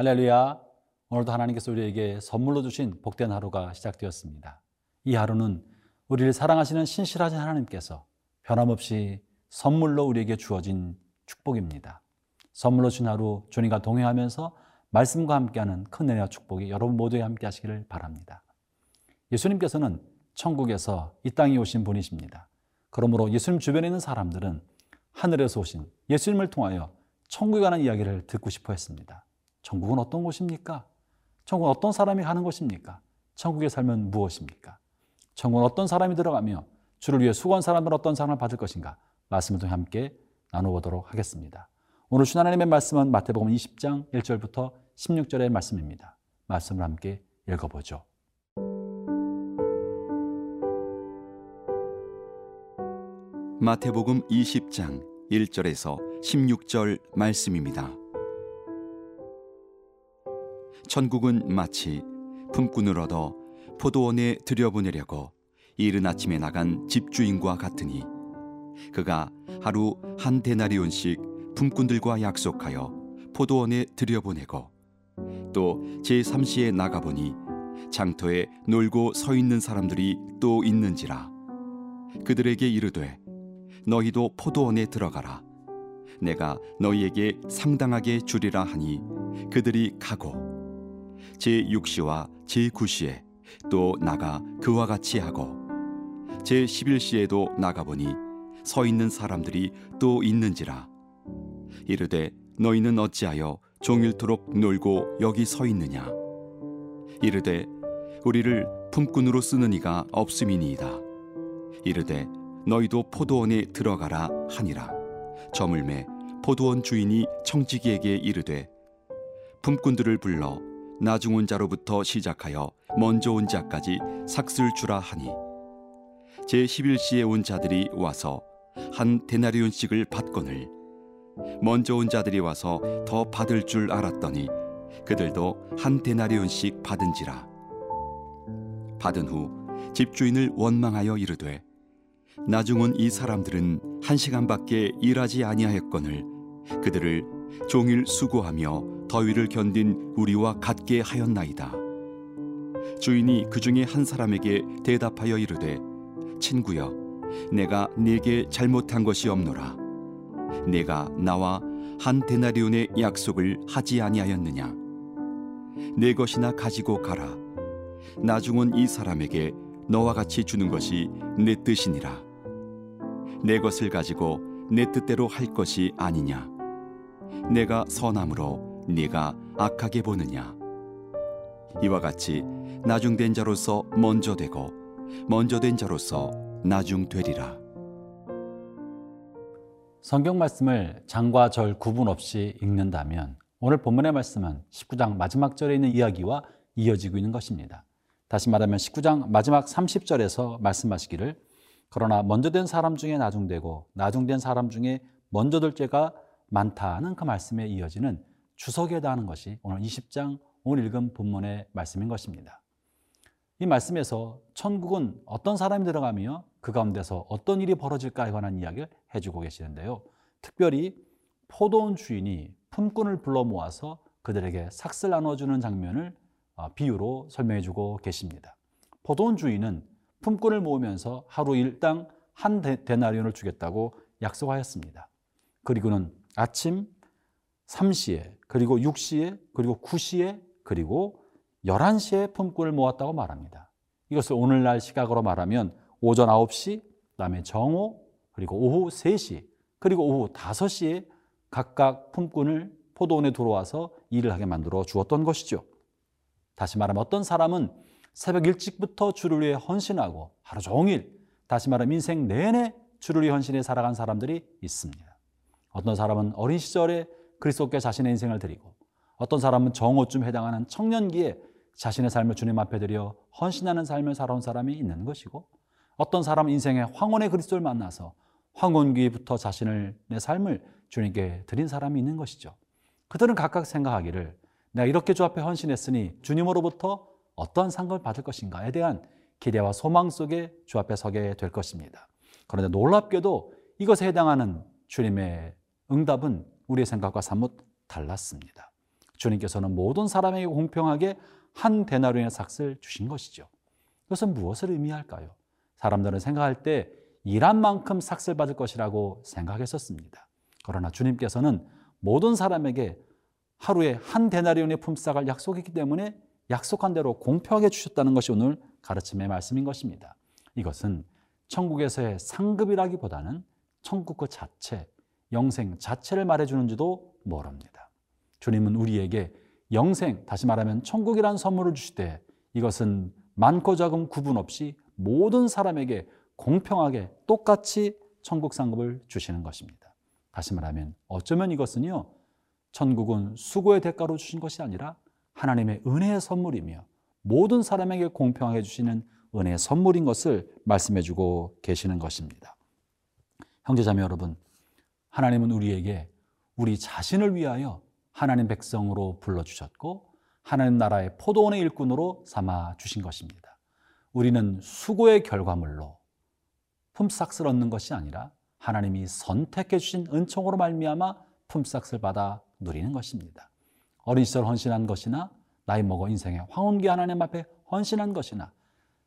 할렐루야. 오늘도 하나님께서 우리에게 선물로 주신 복된 하루가 시작되었습니다. 이 하루는 우리를 사랑하시는 신실하신 하나님께서 변함없이 선물로 우리에게 주어진 축복입니다. 선물로 준 하루 주님과 동행하면서 말씀과 함께하는 큰 은혜와 축복이 여러분 모두에 함께 하시기를 바랍니다. 예수님께서는 천국에서 이 땅에 오신 분이십니다. 그러므로 예수님 주변에 있는 사람들은 하늘에서 오신 예수님을 통하여 천국에 관한 이야기를 듣고 싶어 했습니다. 천국은 어떤 곳입니까? 천국은 어떤 사람이 가는 곳입니까? 천국의 삶은 무엇입니까? 천국은 어떤 사람이 들어가며 주를 위해 수고한 사람들은 어떤 상을 받을 것인가? 말씀을 통해 함께 나눠보도록 하겠습니다. 오늘 주 하나님의 말씀은 마태복음 20장 1절부터 16절의 말씀입니다. 말씀을 함께 읽어보죠. 마태복음 20장 1절에서 16절 말씀입니다. 천국은 마치 품꾼을 얻어 포도원에 들여보내려고 이른 아침에 나간 집주인과 같으니 그가 하루 한 데나리온씩 품꾼들과 약속하여 포도원에 들여보내고 또 제3시에 나가보니 장터에 놀고 서 있는 사람들이 또 있는지라. 그들에게 이르되 너희도 포도원에 들어가라. 내가 너희에게 상당하게 주리라 하니 그들이 가고 제6시와 제9시에 또 나가 그와 같이 하고 제11시에도 나가보니 서 있는 사람들이 또 있는지라. 이르되 너희는 어찌하여 종일토록 놀고 여기 서 있느냐? 이르되 우리를 품꾼으로 쓰는 이가 없음이니이다. 이르되 너희도 포도원에 들어가라 하니라. 저물매 포도원 주인이 청지기에게 이르되 품꾼들을 불러 나중 온 자로부터 시작하여 먼저 온 자까지 삭슬 주라 하니 제 11시에 온 자들이 와서 한 데나리온씩을 받거늘 먼저 온 자들이 와서 더 받을 줄 알았더니 그들도 한 데나리온씩 받은지라. 받은 후 집주인을 원망하여 이르되 나중 온 이 사람들은 한 시간밖에 일하지 아니하였거늘 그들을 종일 수고하며 더위를 견딘 우리와 같게 하였나이다. 주인이 그 중에 한 사람에게 대답하여 이르되 친구여 내가 네게 잘못한 것이 없노라. 내가 나와 한 데나리온의 약속을 하지 아니하였느냐? 내 것이나 가지고 가라. 나중 온이 사람에게 너와 같이 주는 것이 내 뜻이니라. 내 것을 가지고 내 뜻대로 할 것이 아니냐? 내가 선함으로 네가 악하게 보느냐 이와 같이 나중된 자로서 먼저 되고 먼저 된 자로서 나중 되리라 성경 말씀을 장과 절 구분 없이 읽는다면 오늘 본문의 말씀은 19장 마지막 절에 있는 이야기와 이어지고 있는 것입니다. 다시 말하면 19장 마지막 30절에서 말씀하시기를 그러나 먼저 된 사람 중에 나중되고 나중된 사람 중에 먼저 될 죄가 많다는 그 말씀에 이어지는 주석에다 하는 것이 오늘 20장 오늘 읽은 본문의 말씀인 것입니다. 이 말씀에서 천국은 어떤 사람이 들어가며 그 가운데서 어떤 일이 벌어질까에 관한 이야기를 해주고 계시는데요. 특별히 포도원 주인이 품꾼을 불러 모아서 그들에게 삭슬 나눠주는 장면을 어, 비유로 설명해 주고 계십니다. 포도원 주인은 품꾼을 모으면서 하루 일당 한 데나리온을 주겠다고 약속하였습니다. 그리고는 아침 3시에 그리고 6시에 그리고 9시에 그리고 11시에 품꾼을 모았다고 말합니다. 이것을 오늘날 시각으로 말하면 오전 9시, 그다음에 정오, 그리고 오후 3시, 그리고 오후 5시에 각각 품꾼을 포도원에 들어와서 일을 하게 만들어 주었던 것이죠. 다시 말하면 어떤 사람은 새벽 일찍부터 주를 위해 헌신하고 하루 종일 다시 말하면 인생 내내 주를 위해 헌신해 살아간 사람들이 있습니다. 어떤 사람은 어린 시절에 그리스도께 자신의 인생을 드리고 어떤 사람은 정오쯤 해당하는 청년기에 자신의 삶을 주님 앞에 드려 헌신하는 삶을 살아온 사람이 있는 것이고 어떤 사람은 인생의 황혼의 그리스도를 만나서 황혼기부터 자신을 내 삶을 주님께 드린 사람이 있는 것이죠. 그들은 각각 생각하기를 내가 이렇게 주 앞에 헌신했으니 주님으로부터 어떤 상을 받을 것인가에 대한 기대와 소망 속에 주 앞에 서게 될 것입니다. 그런데 놀랍게도 이것에 해당하는 주님의 응답은 우리의 생각과 사뭇 달랐습니다. 주님께서는 모든 사람에게 공평하게 한 데나리온의 삭을 주신 것이죠. 이것은 무엇을 의미할까요? 사람들은 생각할 때 일한 만큼 삭을 받을 것이라고 생각했었습니다. 그러나 주님께서는 모든 사람에게 하루에 한 데나리온의 품삯을 약속했기 때문에 약속한 대로 공평하게 주셨다는 것이 오늘 가르침의 말씀인 것입니다. 이것은 천국에서의 상급이라기보다는 천국 그 자체, 영생 자체를 말해주는지도 모릅니다. 주님은 우리에게 영생, 다시 말하면 천국이란 선물을 주실 때 이것은 많고 적음 구분 없이 모든 사람에게 공평하게 똑같이 천국 상급을 주시는 것입니다. 다시 말하면 어쩌면 이것은요, 천국은 수고의 대가로 주신 것이 아니라 하나님의 은혜의 선물이며 모든 사람에게 공평하게 주시는 은혜의 선물인 것을 말씀해 주고 계시는 것입니다. 형제자매 여러분, 하나님은 우리에게 우리 자신을 위하여 하나님 백성으로 불러주셨고 하나님 나라의 포도원의 일꾼으로 삼아 주신 것입니다. 우리는 수고의 결과물로 품삯을 얻는 것이 아니라 하나님이 선택해 주신 은총으로 말미암아 품삯을 받아 누리는 것입니다. 어린 시절 헌신한 것이나 나이 먹어 인생의 황혼기 하나님 앞에 헌신한 것이나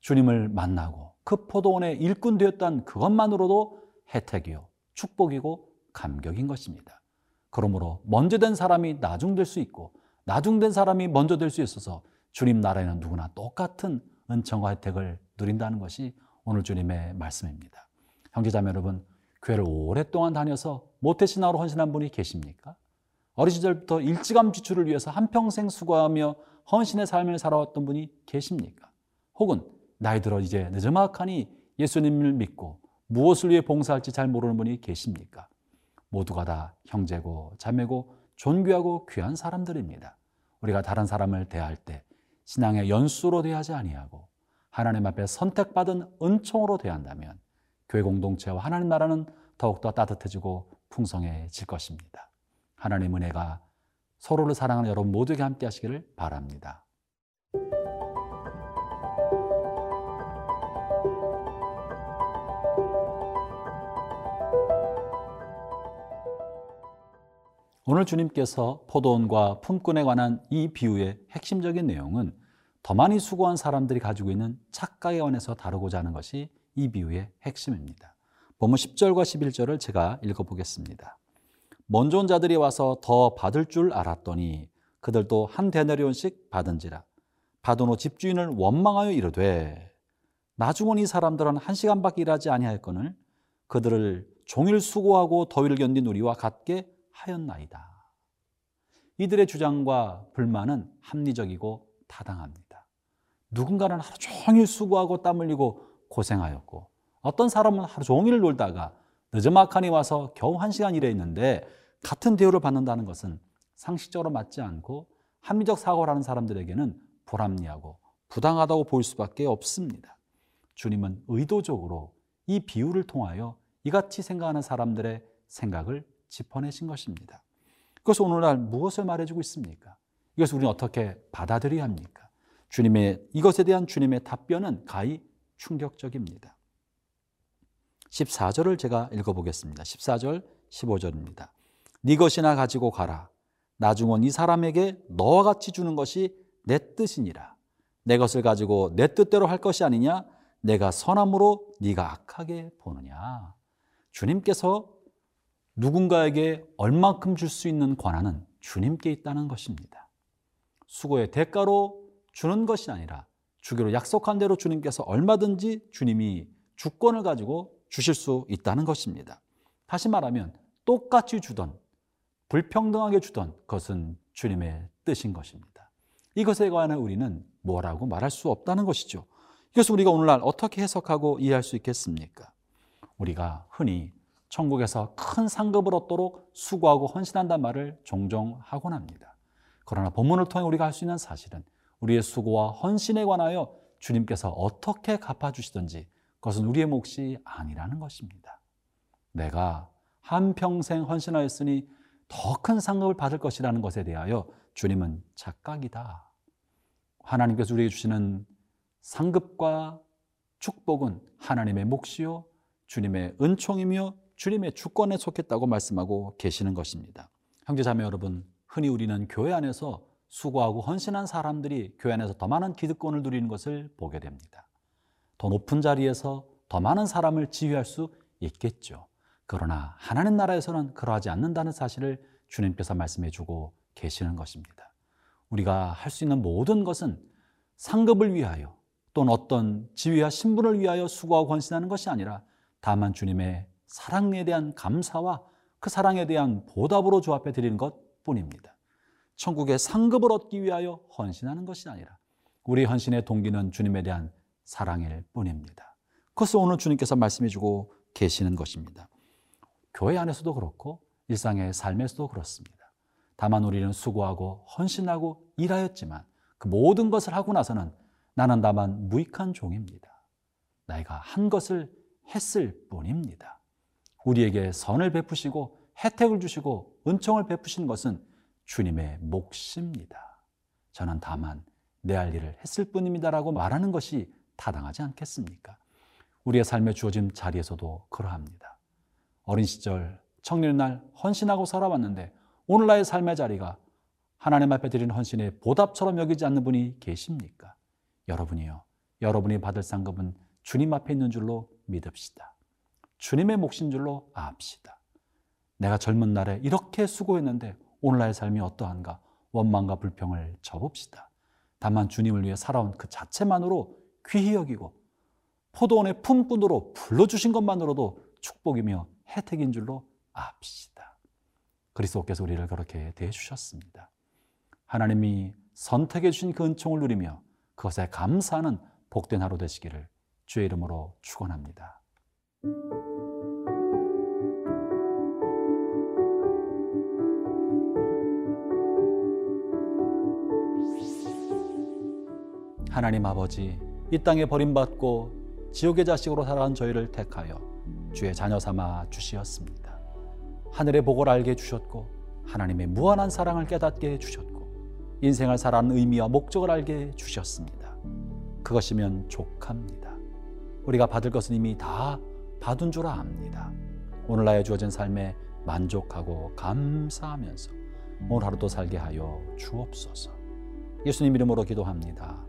주님을 만나고 그 포도원의 일꾼 되었던 그것만으로도 혜택이요 축복이고 감격인 것입니다. 그러므로 먼저 된 사람이 나중 될 수 있고 나중 된 사람이 먼저 될 수 있어서 주님 나라에는 누구나 똑같은 은총과 혜택을 누린다는 것이 오늘 주님의 말씀입니다. 형제자매 여러분, 교회를 오랫동안 다녀서 모태신앙으로 헌신한 분이 계십니까? 어린 시절부터 일찌감 지출을 위해서 한평생 수고하며 헌신의 삶을 살아왔던 분이 계십니까? 혹은 나이 들어 이제 늦어막하니 예수님을 믿고 무엇을 위해 봉사할지 잘 모르는 분이 계십니까? 모두가 다 형제고 자매고 존귀하고 귀한 사람들입니다. 우리가 다른 사람을 대할 때 신앙의 연수로 대하지 아니하고 하나님 앞에 선택받은 은총으로 대한다면 교회 공동체와 하나님 나라는 더욱더 따뜻해지고 풍성해질 것입니다. 하나님 은혜가 서로를 사랑하는 여러분 모두에게 함께 하시기를 바랍니다. 오늘 주님께서 포도원과 품꾼에 관한 이 비유의 핵심적인 내용은 더 많이 수고한 사람들이 가지고 있는 착각에 관해서 다루고자 하는 것이 이 비유의 핵심입니다. 본문 10절과 11절을 제가 읽어보겠습니다. 먼저 온 자들이 와서 더 받을 줄 알았더니 그들도 한 데나리온씩 받은지라 받은 후 집주인을 원망하여 이르되 나중 온이 사람들은 한 시간밖에 일하지 아니하였거늘 그들을 종일 수고하고 더위를 견딘 우리와 같게 하였나이다. 이들의 주장과 불만은 합리적이고 타당합니다. 누군가는 하루 종일 수고하고 땀 흘리고 고생하였고 어떤 사람은 하루 종일 놀다가 늦어막하니 와서 겨우 한 시간 일했는데 같은 대우를 받는다는 것은 상식적으로 맞지 않고 합리적 사고를 하는 사람들에게는 불합리하고 부당하다고 보일 수밖에 없습니다. 주님은 의도적으로 이 비유를 통하여 이같이 생각하는 사람들의 생각을 짚어내신 것입니다. 그것은 오늘날 무엇을 말해주고 있습니까? 이것을 우리는 어떻게 받아들여야 합니까? 주님의 이것에 대한 주님의 답변은 가히 충격적입니다. 14절을 제가 읽어보겠습니다. 14절, 15절입니다. 네 것이나 가지고 가라. 나중은 이 사람에게 너와 같이 주는 것이 내 뜻이니라. 내 것을 가지고 내 뜻대로 할 것이 아니냐? 내가 선함으로 네가 악하게 보느냐? 주님께서 누군가에게 얼만큼 줄 수 있는 권한은 주님께 있다는 것입니다. 수고의 대가로 주는 것이 아니라 주기로 약속한 대로 주님께서 얼마든지 주님이 주권을 가지고 주실 수 있다는 것입니다. 다시 말하면 똑같이 주던 불평등하게 주던 그것은 주님의 뜻인 것입니다. 이것에 관해 우리는 뭐라고 말할 수 없다는 것이죠. 이것을 우리가 오늘날 어떻게 해석하고 이해할 수 있겠습니까? 우리가 흔히 천국에서 큰 상급을 얻도록 수고하고 헌신한다는 말을 종종 하곤 합니다. 그러나 본문을 통해 우리가 할 수 있는 사실은 우리의 수고와 헌신에 관하여 주님께서 어떻게 갚아주시든지 그것은 우리의 몫이 아니라는 것입니다. 내가 한평생 헌신하였으니 더 큰 상급을 받을 것이라는 것에 대하여 주님은 착각이다. 하나님께서 우리에게 주시는 상급과 축복은 하나님의 몫이요 주님의 은총이며 주님의 주권에 속했다고 말씀하고 계시는 것입니다. 형제 자매 여러분, 흔히 우리는 교회 안에서 수고하고 헌신한 사람들이 교회 안에서 더 많은 기득권을 누리는 것을 보게 됩니다. 더 높은 자리에서 더 많은 사람을 지휘할 수 있겠죠. 그러나 하나님 나라에서는 그러하지 않는다는 사실을 주님께서 말씀해 주고 계시는 것입니다. 우리가 할 수 있는 모든 것은 상급을 위하여 또는 어떤 지위와 신분을 위하여 수고하고 헌신하는 것이 아니라 다만 주님의 사랑에 대한 감사와 그 사랑에 대한 보답으로 주 앞에 드리는 것 뿐입니다. 천국의 상급을 얻기 위하여 헌신하는 것이 아니라 우리 헌신의 동기는 주님에 대한 사랑일 뿐입니다. 그것을 오늘 주님께서 말씀해 주고 계시는 것입니다. 교회 안에서도 그렇고 일상의 삶에서도 그렇습니다. 다만 우리는 수고하고 헌신하고 일하였지만 그 모든 것을 하고 나서는 나는 다만 무익한 종입니다. 내가 한 것을 했을 뿐입니다. 우리에게 선을 베푸시고 혜택을 주시고 은총을 베푸신 것은 주님의 몫입니다. 저는 다만 내 할 일을 했을 뿐입니다라고 말하는 것이 타당하지 않겠습니까? 우리의 삶에 주어진 자리에서도 그러합니다. 어린 시절, 청년 날 헌신하고 살아왔는데 오늘 나의 삶의 자리가 하나님 앞에 드리는 헌신의 보답처럼 여기지 않는 분이 계십니까? 여러분이요. 여러분이 받을 상급은 주님 앞에 있는 줄로 믿읍시다. 주님의 몫인 줄로 압시다. 내가 젊은 날에 이렇게 수고했는데 오늘날의 삶이 어떠한가 원망과 불평을 접읍시다. 다만 주님을 위해 살아온 그 자체만으로 귀히 여기고 포도원의 품꾼으로 불러주신 것만으로도 축복이며 혜택인 줄로 압시다. 그리스도께서 우리를 그렇게 대해주셨습니다. 하나님이 선택해 주신 그 은총을 누리며 그것에 감사하는 복된 하루 되시기를 주의 이름으로 축원합니다. 하나님 아버지, 이 땅에 버림받고 지옥의 자식으로 살아간 저희를 택하여 주의 자녀 삼아 주시었습니다. 하늘의 복을 알게 해주셨고 하나님의 무한한 사랑을 깨닫게 해주셨고 인생을 살아가는 의미와 목적을 알게 해주셨습니다. 그것이면 족합니다. 우리가 받을 것은 이미 다 받은 줄 압니다. 오늘 나에 주어진 삶에 만족하고 감사하면서 오늘 하루도 살게 하여 주옵소서. 예수님 이름으로 기도합니다.